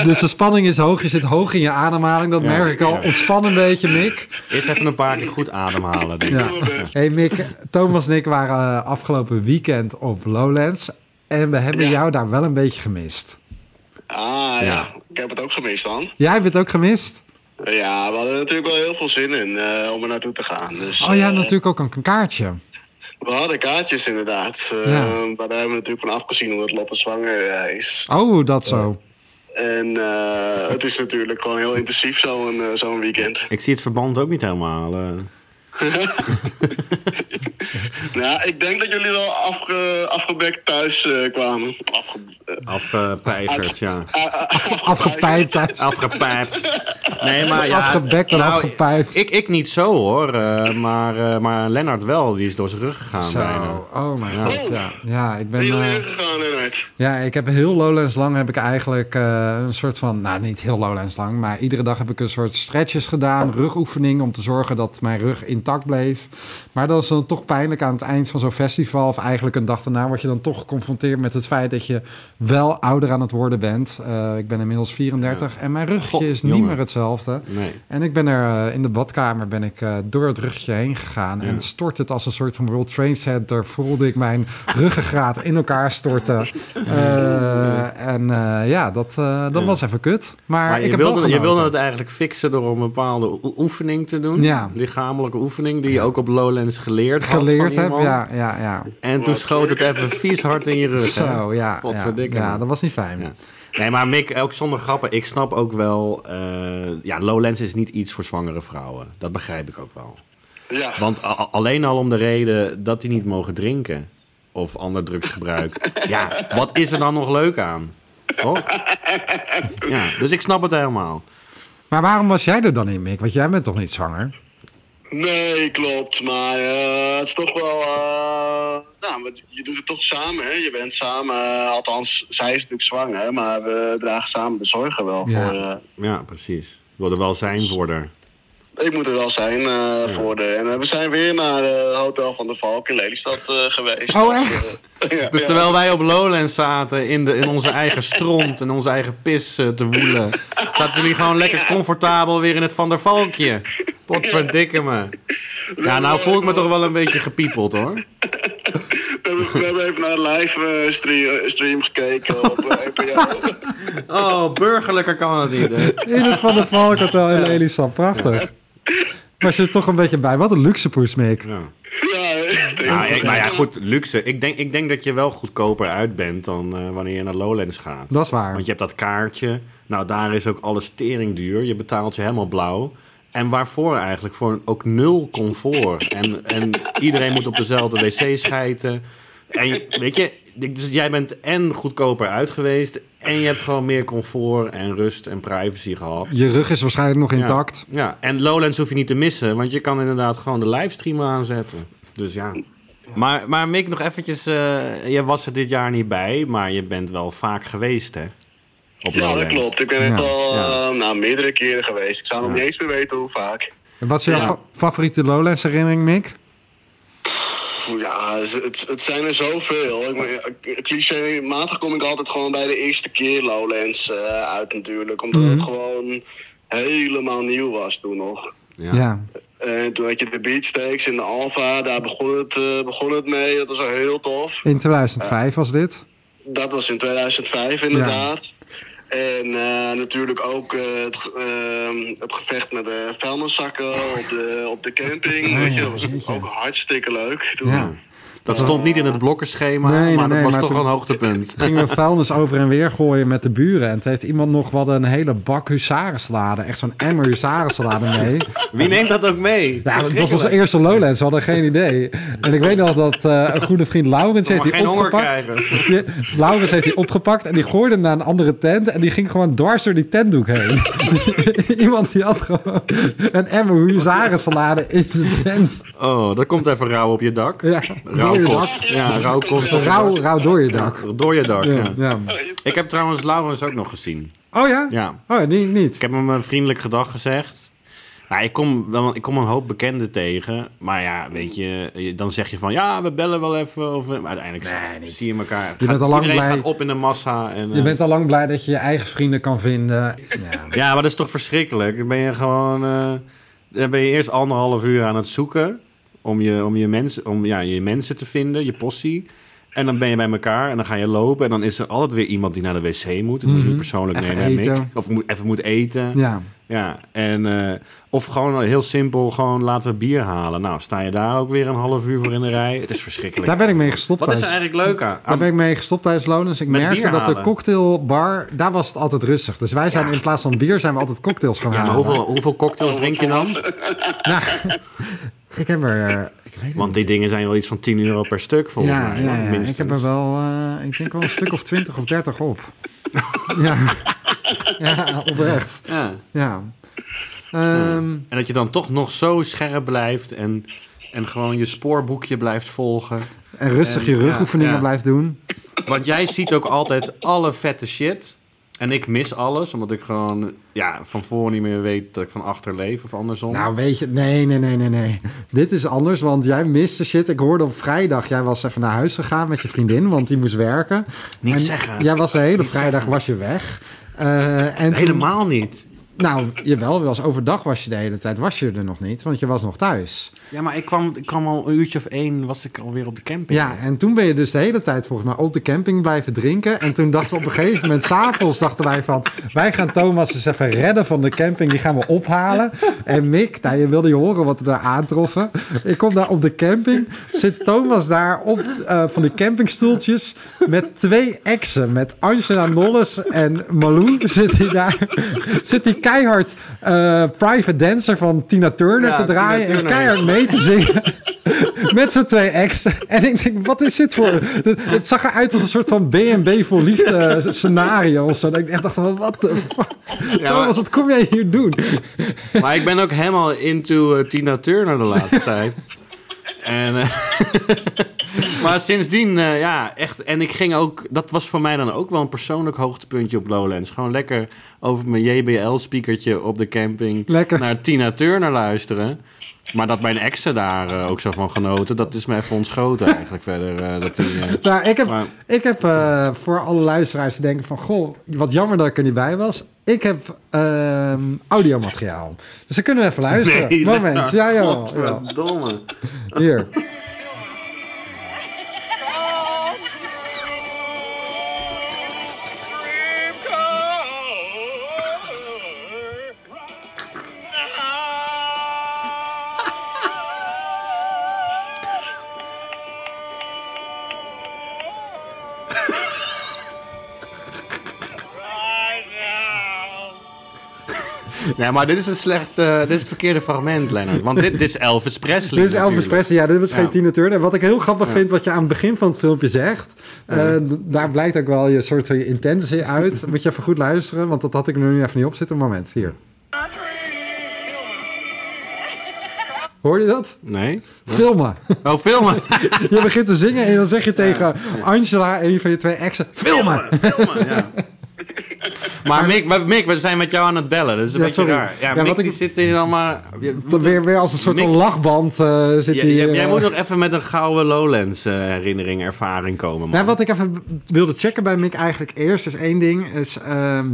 [SPEAKER 2] Dus de spanning is hoog. Je zit hoog in je ademhaling. Dat
[SPEAKER 1] Ja.
[SPEAKER 2] merk ik al. Ontspan een beetje, Mick.
[SPEAKER 1] Eerst even een paar keer goed ademhalen. denk ik.
[SPEAKER 2] Ja. Hey Mick, Thomas en ik waren eh, afgelopen weekend op Lowlands. En we hebben
[SPEAKER 4] Ja.
[SPEAKER 2] jou daar wel een beetje gemist.
[SPEAKER 4] Ah ja. Heb het ook gemist dan.
[SPEAKER 2] Jij hebt het ook gemist?
[SPEAKER 4] Ja, we hadden natuurlijk wel heel veel zin in eh, om er naartoe te gaan. Dus,
[SPEAKER 2] Oh ja,
[SPEAKER 4] eh,
[SPEAKER 2] natuurlijk ook een kaartje.
[SPEAKER 4] We hadden kaartjes inderdaad. eh,
[SPEAKER 2] Ja.
[SPEAKER 4] Maar daar hebben we natuurlijk van afgezien omdat Lotte zwanger eh, is.
[SPEAKER 2] Oh, dat zo.
[SPEAKER 4] En eh, het is natuurlijk gewoon heel intensief zo'n eh, zo'n weekend.
[SPEAKER 1] Ik zie het verband ook niet helemaal.
[SPEAKER 4] Nou, ik denk dat jullie wel afge, afgebekt thuis eh, kwamen. Afge, eh,
[SPEAKER 1] ja.
[SPEAKER 2] Afgepijpt.
[SPEAKER 1] Afgepijpt. Nee, maar ja...
[SPEAKER 2] Afgebekt en
[SPEAKER 1] nou,
[SPEAKER 2] afgepijpt.
[SPEAKER 1] Ik, ik niet zo hoor, eh, maar, eh, maar Lennart wel, die is door zijn rug gegaan bijna.
[SPEAKER 2] Zo, oh mijn
[SPEAKER 1] Ja.
[SPEAKER 2] god, ja. Ja, ik ben...
[SPEAKER 4] Ben je weer gegaan, Lennart?
[SPEAKER 2] Ja, ik heb heel Lowlands lang heb ik eigenlijk eh, een soort van, nou niet heel Lowlands lang, maar iedere dag heb ik een soort stretches gedaan, rugoefening om te zorgen dat mijn rug bleef. Maar dat is dan toch pijnlijk aan het eind van zo'n festival, of eigenlijk een dag daarna word je dan toch geconfronteerd met het feit dat je wel ouder aan het worden bent. Eh, ik ben inmiddels 34 en mijn
[SPEAKER 1] God,
[SPEAKER 2] is niet
[SPEAKER 1] jongen.
[SPEAKER 2] meer hetzelfde.
[SPEAKER 1] Nee.
[SPEAKER 2] En ik ben er eh, in de badkamer ben ik, eh, door het ruggetje heen gegaan.
[SPEAKER 1] Ja.
[SPEAKER 2] En stort het als een soort van World Trade Center. Voelde ik mijn ruggengraat in elkaar storten. En ja, dat, dat
[SPEAKER 1] Ja.
[SPEAKER 2] was even kut. Maar,
[SPEAKER 1] Maar
[SPEAKER 2] ik
[SPEAKER 1] je
[SPEAKER 2] heb
[SPEAKER 1] wilde, je wilde het eigenlijk fixen door een bepaalde oe- oefening te doen.
[SPEAKER 2] Ja.
[SPEAKER 1] Lichamelijke oefening, die je ook op Lowlands geleerd had
[SPEAKER 2] geleerd
[SPEAKER 1] van
[SPEAKER 2] heb.
[SPEAKER 1] iemand.
[SPEAKER 2] Ja, ja, ja.
[SPEAKER 1] En toen schoot het even vies hard in je rug.
[SPEAKER 2] Zo, ja. Ja, ja, dat was niet fijn.
[SPEAKER 1] Ja. Nee, maar Mick, ook zonder grappen, ik snap ook wel... eh, ja, Lowlands is niet iets voor zwangere vrouwen. Dat begrijp ik ook wel.
[SPEAKER 4] Ja.
[SPEAKER 1] Want alleen al om de reden dat die niet mogen drinken... of ander drugsgebruik. ja, wat is er dan nog leuk aan? Toch? Ja, dus ik snap het helemaal.
[SPEAKER 2] Maar waarom was jij er dan in, Mick? Want jij bent toch niet zwanger?
[SPEAKER 4] Nee, klopt. Maar eh, het is toch wel. eh, nou, je doet het toch samen, hè? Je bent samen. eh, althans, zij is natuurlijk zwanger, maar we dragen samen de zorgen wel.
[SPEAKER 2] Ja.
[SPEAKER 4] Voor, eh,
[SPEAKER 1] Ja, precies. Ik wil er wel zijn voor haar.
[SPEAKER 4] ik moet er wel zijn eh, voor de. En we zijn weer naar het Hotel van de Valk in Lelystad eh, geweest.
[SPEAKER 2] Oh,
[SPEAKER 4] Dus,
[SPEAKER 2] echt?
[SPEAKER 4] ja,
[SPEAKER 1] Dus
[SPEAKER 4] ja.
[SPEAKER 1] terwijl wij op Lowlands zaten in, de, in onze eigen stront en onze eigen pis te woelen, zaten jullie gewoon lekker comfortabel weer in het Van der Valkje. Potverdikke me. Ja, nou voel ik me toch wel een beetje gepiepeld hoor.
[SPEAKER 4] We hebben, we hebben even naar een live eh, stream, stream gekeken op eh, NPO.
[SPEAKER 1] Oh, burgerlijker kan het niet. Hè?
[SPEAKER 2] In het Van der Valk Hotel in. Prachtig. Was je er toch een beetje bij? Wat een luxe poes, Mick.
[SPEAKER 1] Ja.
[SPEAKER 4] ja, ik denk-
[SPEAKER 1] Nou, ja, maar ja, goed, luxe. Ik denk, ik denk dat je wel goedkoper uit bent dan eh, wanneer je naar Lowlands gaat.
[SPEAKER 2] Dat is waar.
[SPEAKER 1] Want je hebt dat kaartje. Nou, daar is ook alles tering duur. Je betaalt je helemaal blauw. En waarvoor eigenlijk? Voor ook nul comfort. En, en iedereen moet op dezelfde wc schijten. En weet je, dus jij bent en goedkoper uit geweest. En je hebt gewoon meer comfort en rust en privacy gehad.
[SPEAKER 2] Je rug is waarschijnlijk nog intact.
[SPEAKER 1] Ja, en Lowlands hoef je niet te missen. Want je kan inderdaad gewoon de livestream aanzetten. Dus ja. Maar, maar Mick, nog eventjes... eh, je was er dit jaar niet bij, maar je bent wel vaak geweest, hè? Op
[SPEAKER 4] Ja, dat klopt. Ik ben
[SPEAKER 2] Ja,
[SPEAKER 4] al
[SPEAKER 1] ja.
[SPEAKER 4] eh, nou, meerdere keren geweest. Ik zou nog
[SPEAKER 1] Ja.
[SPEAKER 4] niet eens meer weten hoe vaak.
[SPEAKER 2] En Wat is jouw
[SPEAKER 4] Ja.
[SPEAKER 2] fa- favoriete Lowlands herinnering, Mick?
[SPEAKER 4] Ja, het, het, het zijn er zoveel. Ik, maar, clichématig kom ik altijd gewoon bij de eerste keer Lowlands eh, uit natuurlijk. Omdat
[SPEAKER 2] Mhm.
[SPEAKER 4] het gewoon helemaal nieuw was toen nog.
[SPEAKER 1] Ja.
[SPEAKER 2] Ja.
[SPEAKER 4] En toen had je de beachstakes in de Alfa, daar begon het, eh, begon het mee. Dat was heel tof.
[SPEAKER 2] In 2005 was dit.
[SPEAKER 4] Dat was in 2005 inderdaad. En eh, natuurlijk ook eh, het, ge- eh, het gevecht met de vuilniszakken op de, op de camping.
[SPEAKER 2] Oh,
[SPEAKER 4] weet je, dat was ook hartstikke leuk. Toen.
[SPEAKER 2] Ja.
[SPEAKER 1] Dat stond niet in het blokkenschema,
[SPEAKER 2] Nee, nee,
[SPEAKER 1] maar dat
[SPEAKER 2] nee,
[SPEAKER 1] was
[SPEAKER 2] maar
[SPEAKER 1] toch een hoogtepunt.
[SPEAKER 2] Gingen we vuilnis over en weer gooien met de buren. En toen heeft iemand nog wat een hele bak huzarensalade. Echt zo'n emmer huzarensalade mee.
[SPEAKER 1] Wie neemt dat ook mee?
[SPEAKER 2] Ja, het was onze eerste Lowlands. We hadden geen idee. En ik weet nog dat eh, een goede vriend Laurens heeft die opgepakt. Die- Laurens heeft die opgepakt en die gooide hem naar een andere tent. En die ging gewoon dwars door die tentdoek heen. Dus iemand die had gewoon een emmer huzarensalade in zijn tent.
[SPEAKER 1] Oh, dat komt even rauw op je dak.
[SPEAKER 2] Ja, door je dak.
[SPEAKER 1] Rauwkost. Ja, rauwkost.
[SPEAKER 2] Rauw, rauw door je dak.
[SPEAKER 1] Door je dak, ja.
[SPEAKER 2] Ja, ja.
[SPEAKER 1] Ik heb trouwens Laurens ook nog gezien.
[SPEAKER 2] Oh ja?
[SPEAKER 1] Ja.
[SPEAKER 2] Oh, niet. niet.
[SPEAKER 1] Ik heb hem een vriendelijk gedag gezegd. Nou, ik, kom wel, ik kom een hoop bekenden tegen. Maar ja, weet je, dan zeg je van... Ja, we bellen wel even. Of, maar uiteindelijk zie je elkaar.
[SPEAKER 2] Je bent al lang
[SPEAKER 1] iedereen
[SPEAKER 2] blij.
[SPEAKER 1] gaat op in de massa. En,
[SPEAKER 2] Je
[SPEAKER 1] eh,
[SPEAKER 2] bent al lang blij dat je je eigen vrienden kan vinden. Ja.
[SPEAKER 1] Ja, maar dat is toch verschrikkelijk. Dan ben je gewoon... eh, dan ben je eerst anderhalf uur aan het zoeken... om je, om je, mensen, om, ja, je mensen te vinden, je possie. En dan ben je bij elkaar en dan ga je lopen... en dan is er altijd weer iemand die naar de wc moet. En die
[SPEAKER 2] Mhm.
[SPEAKER 1] moet persoonlijk
[SPEAKER 2] Even
[SPEAKER 1] nemen. Of moet, even moet eten.
[SPEAKER 2] ja.
[SPEAKER 1] Ja, en, eh, of gewoon heel simpel, gewoon laten we bier halen. Nou, sta je daar ook weer een half uur voor in de rij. Het is verschrikkelijk.
[SPEAKER 2] Daar ben ik mee gestopt
[SPEAKER 1] Wat is er eigenlijk leuk aan?
[SPEAKER 2] Daar ben ik mee gestopt tijdens Lonens. Ik
[SPEAKER 1] Met
[SPEAKER 2] merkte
[SPEAKER 1] bier
[SPEAKER 2] dat de cocktailbar, daar was het altijd rustig. Dus wij zijn in plaats van bier, zijn we altijd cocktails gaan
[SPEAKER 1] Ja, maar
[SPEAKER 2] halen.
[SPEAKER 1] hoeveel, hoeveel cocktails drink je dan?
[SPEAKER 2] Nou, ik heb er, eh, ik weet het
[SPEAKER 1] Want die dingen zijn wel iets van 10 euro per stuk, volgens
[SPEAKER 2] ja,
[SPEAKER 1] mij.
[SPEAKER 2] ja, ja.
[SPEAKER 1] minstens.
[SPEAKER 2] ik heb er wel, eh, ik denk wel een stuk of 20 of 30 op. ja. ja, oprecht.
[SPEAKER 1] Ja.
[SPEAKER 2] Ja. Ehm,
[SPEAKER 1] En dat je dan toch nog zo scherp blijft en, en gewoon je spoorboekje blijft volgen.
[SPEAKER 2] en rustig je
[SPEAKER 1] En,
[SPEAKER 2] rugoefeningen
[SPEAKER 1] ja, ja.
[SPEAKER 2] blijft doen.
[SPEAKER 1] Want jij ziet ook altijd alle vette shit. En ik mis alles, omdat ik gewoon ja, van voor niet meer weet dat ik van achter leef of andersom.
[SPEAKER 2] Nou, weet je, nee, nee, nee, nee, nee. Dit is anders, want jij miste shit. Ik hoorde op vrijdag, jij was even naar huis gegaan met je vriendin, want die moest werken.
[SPEAKER 1] Niet
[SPEAKER 2] En
[SPEAKER 1] zeggen.
[SPEAKER 2] Jij was de hele
[SPEAKER 1] Niet
[SPEAKER 2] vrijdag
[SPEAKER 1] zeggen.
[SPEAKER 2] was je weg. Eh, en toen-
[SPEAKER 1] Helemaal niet.
[SPEAKER 2] Nou, jawel, was overdag was je de hele tijd, was je er nog niet, want je was nog thuis.
[SPEAKER 1] Ja, maar ik kwam, ik kwam al een uurtje of één, was ik alweer op de camping.
[SPEAKER 2] Ja, en toen ben je dus de hele tijd volgens mij op de camping blijven drinken. En toen dachten we op een gegeven moment, s'avonds dachten wij van... wij gaan Thomas eens even redden van de camping, die gaan we ophalen. En Mick, nou je wilde je horen wat er daar aantroffen. Ik kom daar op de camping, zit Thomas daar op eh, van die campingstoeltjes... met twee exen, met Angela Nolles en Malou zit hij daar. Zit hij keihard eh, Private Dancer van Tina Turner
[SPEAKER 1] Ja,
[SPEAKER 2] te draaien... en keihard mee te zingen. Met z'n twee exen. En ik denk, wat is dit voor... Het, zag eruit als een soort van B&B voor liefde scenario of zo. Dat ik echt dacht van, wat de fuck?
[SPEAKER 1] Ja,
[SPEAKER 2] Thomas,
[SPEAKER 1] maar-
[SPEAKER 2] wat kom jij hier doen?
[SPEAKER 1] Maar ik ben ook helemaal into eh, Tina Turner de laatste tijd. En, eh, maar sindsdien, eh, ja, echt. En ik ging ook, dat was voor mij dan ook wel een persoonlijk hoogtepuntje op Lowlands. Gewoon lekker over mijn JBL-speakertje op de camping
[SPEAKER 2] Lekker.
[SPEAKER 1] naar Tina Turner luisteren. Maar dat mijn exen daar eh, ook zo van genoten, dat is me even ontschoten eigenlijk verder. eh, dat die,
[SPEAKER 2] Nou, ik heb,
[SPEAKER 1] Maar-
[SPEAKER 2] ik heb voor alle luisteraars te denken van... Goh, wat jammer dat ik er niet bij was. Ik heb ehm, audiomateriaal. Dus dan kunnen we even luisteren.
[SPEAKER 1] Nee,
[SPEAKER 2] Moment. Ja, jawel.
[SPEAKER 1] Godverdomme.
[SPEAKER 2] Hier.
[SPEAKER 1] Ja, maar dit is een slecht, eh, dit is het verkeerde fragment, Lennart. Want dit, dit is Elvis Presley
[SPEAKER 2] Dit is Elvis
[SPEAKER 1] natuurlijk.
[SPEAKER 2] Presley, ja, dit was
[SPEAKER 1] Ja.
[SPEAKER 2] geen Tina Turner. En wat ik heel grappig vind, wat je aan het begin van het filmpje zegt... eh, daar blijkt ook wel je soort van je intentie uit. Moet je even goed luisteren, want dat had ik er nu even niet op zitten. Moment, hier. Hoor je dat?
[SPEAKER 1] Nee?
[SPEAKER 2] Filmen.
[SPEAKER 1] Oh, filmen!
[SPEAKER 2] Je begint te zingen en dan zeg je tegen Angela, een van je twee exen, filmen.
[SPEAKER 1] filmen, ja. Maar Mick, maar Mick, we zijn met jou aan het bellen. Dat is een
[SPEAKER 2] Ja,
[SPEAKER 1] beetje
[SPEAKER 2] sorry.
[SPEAKER 1] raar. Ja,
[SPEAKER 2] Ja,
[SPEAKER 1] Mick
[SPEAKER 2] wat ik-
[SPEAKER 1] die zit hier dan maar...
[SPEAKER 2] Weer, weer als een soort van
[SPEAKER 1] Mick-
[SPEAKER 2] lachband eh, zit
[SPEAKER 1] Ja,
[SPEAKER 2] hij...
[SPEAKER 1] jij,
[SPEAKER 2] eh,
[SPEAKER 1] moet nog even met een gouden Lowlands eh, herinnering, ervaring komen, man.
[SPEAKER 2] Nou, wat ik even wilde checken bij Mick eigenlijk eerst is één ding. Is, ehm,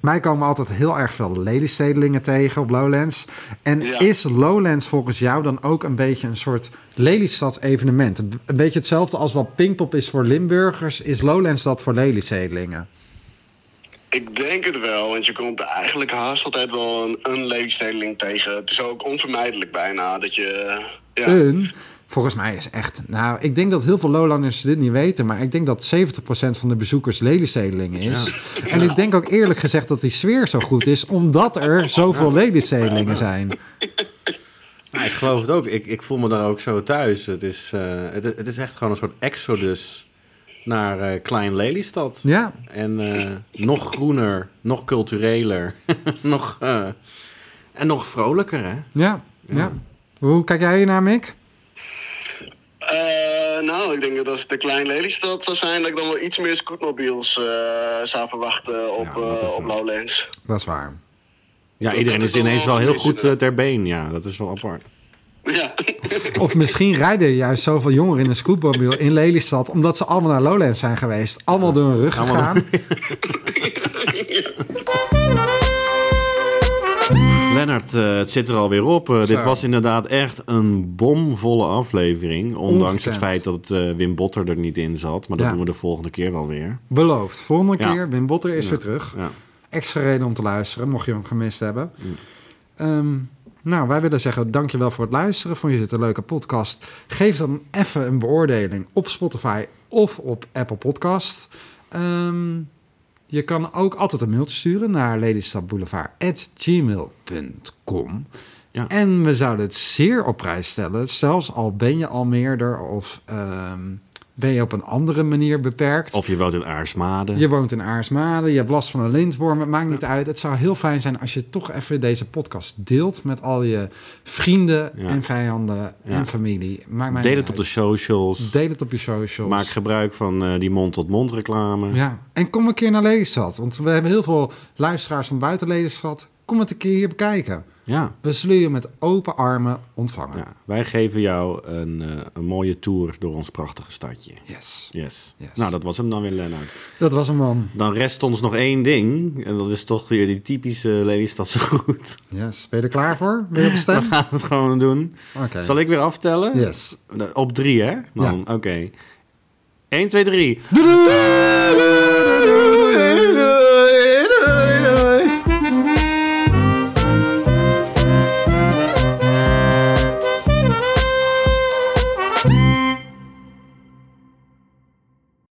[SPEAKER 2] mij komen altijd heel erg veel Lelystedelingen tegen op Lowlands. En
[SPEAKER 4] Ja.
[SPEAKER 2] is Lowlands volgens jou dan ook een beetje een soort Lelystads evenement? Een een beetje hetzelfde als wat Pinkpop is voor Limburgers, is Lowlands dat voor Lelystedelingen?
[SPEAKER 4] Ik denk het wel, want je komt eigenlijk haast altijd wel een, een tegen. Het is ook onvermijdelijk bijna dat je... Ja,
[SPEAKER 2] Een, volgens mij is echt... Nou, ik denk dat heel veel Lowlanders dit niet weten... maar ik denk dat 70% van de bezoekers Lelystedelingen is. En ik denk ook eerlijk gezegd dat die sfeer zo goed is... omdat er zoveel Lelystedelingen zijn.
[SPEAKER 1] Ja, ik geloof het ook. Ik, ik voel me daar ook zo thuis. Het is, eh, het, het is echt gewoon een soort exodus naar eh, Klein Lelystad.
[SPEAKER 2] Ja,
[SPEAKER 1] En eh, nog groener, nog cultureler, nog, eh, en nog vrolijker, hè?
[SPEAKER 2] ja, ja. Hoe kijk jij hier naar, Mick?
[SPEAKER 4] Eh, nou, ik denk dat als het een klein Lelystad zou zijn, dat ik dan wel iets meer scootmobiels eh, zou verwachten op,
[SPEAKER 1] Ja,
[SPEAKER 4] eh, op Lowlands.
[SPEAKER 2] Dat is waar.
[SPEAKER 1] Ja,
[SPEAKER 4] Dat-
[SPEAKER 1] iedereen is ineens wel heel goed ter been. Ja, dat is wel apart.
[SPEAKER 4] Ja.
[SPEAKER 2] Of misschien rijden er juist zoveel jongeren in een scootmobiel in Lelystad... omdat ze allemaal naar Lowlands zijn geweest. Allemaal door hun rug gegaan.
[SPEAKER 1] Lennart, eh, het zit er alweer op. Eh, dit was inderdaad echt een bomvolle aflevering. Ondanks
[SPEAKER 2] Ongekend.
[SPEAKER 1] het feit dat eh, Wim Botter er niet in zat. Maar dat
[SPEAKER 2] Ja.
[SPEAKER 1] doen we de volgende keer wel weer.
[SPEAKER 2] Beloofd. Volgende
[SPEAKER 1] Ja.
[SPEAKER 2] keer, Wim Botter is
[SPEAKER 1] Ja.
[SPEAKER 2] weer terug.
[SPEAKER 1] Ja.
[SPEAKER 2] extra reden om te luisteren, mocht je hem gemist hebben. Ehm, nou, wij willen zeggen dankjewel voor het luisteren. Vond je dit een leuke podcast? Geef dan even een beoordeling op Spotify of op Apple Podcast. Ehm, je kan ook altijd een mailtje sturen naar ladystadboulevard.gmail.com.
[SPEAKER 1] Ja.
[SPEAKER 2] En we zouden het zeer op prijs stellen, zelfs al ben je al meerder of ehm, ben je op een andere manier beperkt.
[SPEAKER 1] Of je woont in Aarsmade.
[SPEAKER 2] Je woont in Aarsmade, je hebt last van een lintworm, het maakt niet uit. Het zou heel fijn zijn als je toch even deze podcast deelt met al je vrienden
[SPEAKER 1] Ja.
[SPEAKER 2] en vijanden
[SPEAKER 1] Ja.
[SPEAKER 2] en familie. Maakt mij
[SPEAKER 1] Deel het op de socials.
[SPEAKER 2] Deel het op je socials.
[SPEAKER 1] Maak gebruik van eh, die mond-tot-mond reclame.
[SPEAKER 2] Ja, en kom een keer naar Lelystad, want we hebben heel veel luisteraars van buiten Lelystad. Kom het een keer hier bekijken.
[SPEAKER 1] Ja.
[SPEAKER 2] We zullen je met open armen ontvangen.
[SPEAKER 1] ja. Wij geven jou een, eh, een mooie tour door ons prachtige stadje.
[SPEAKER 2] Yes.
[SPEAKER 1] Yes.
[SPEAKER 2] Yes.
[SPEAKER 1] Nou, dat was hem dan weer, Lennart.
[SPEAKER 2] Dat was hem man.
[SPEAKER 1] Dan rest ons nog één ding. En dat is toch weer die typische Lelystadse groet.
[SPEAKER 2] Yes. Ben je er klaar voor? Ben je op stem?
[SPEAKER 1] We gaan het gewoon doen.
[SPEAKER 2] Oké.
[SPEAKER 1] Zal ik weer aftellen?
[SPEAKER 2] Yes.
[SPEAKER 1] Op drie, hè? Dan, oké. 1, 2, 3.
[SPEAKER 2] Doei doei!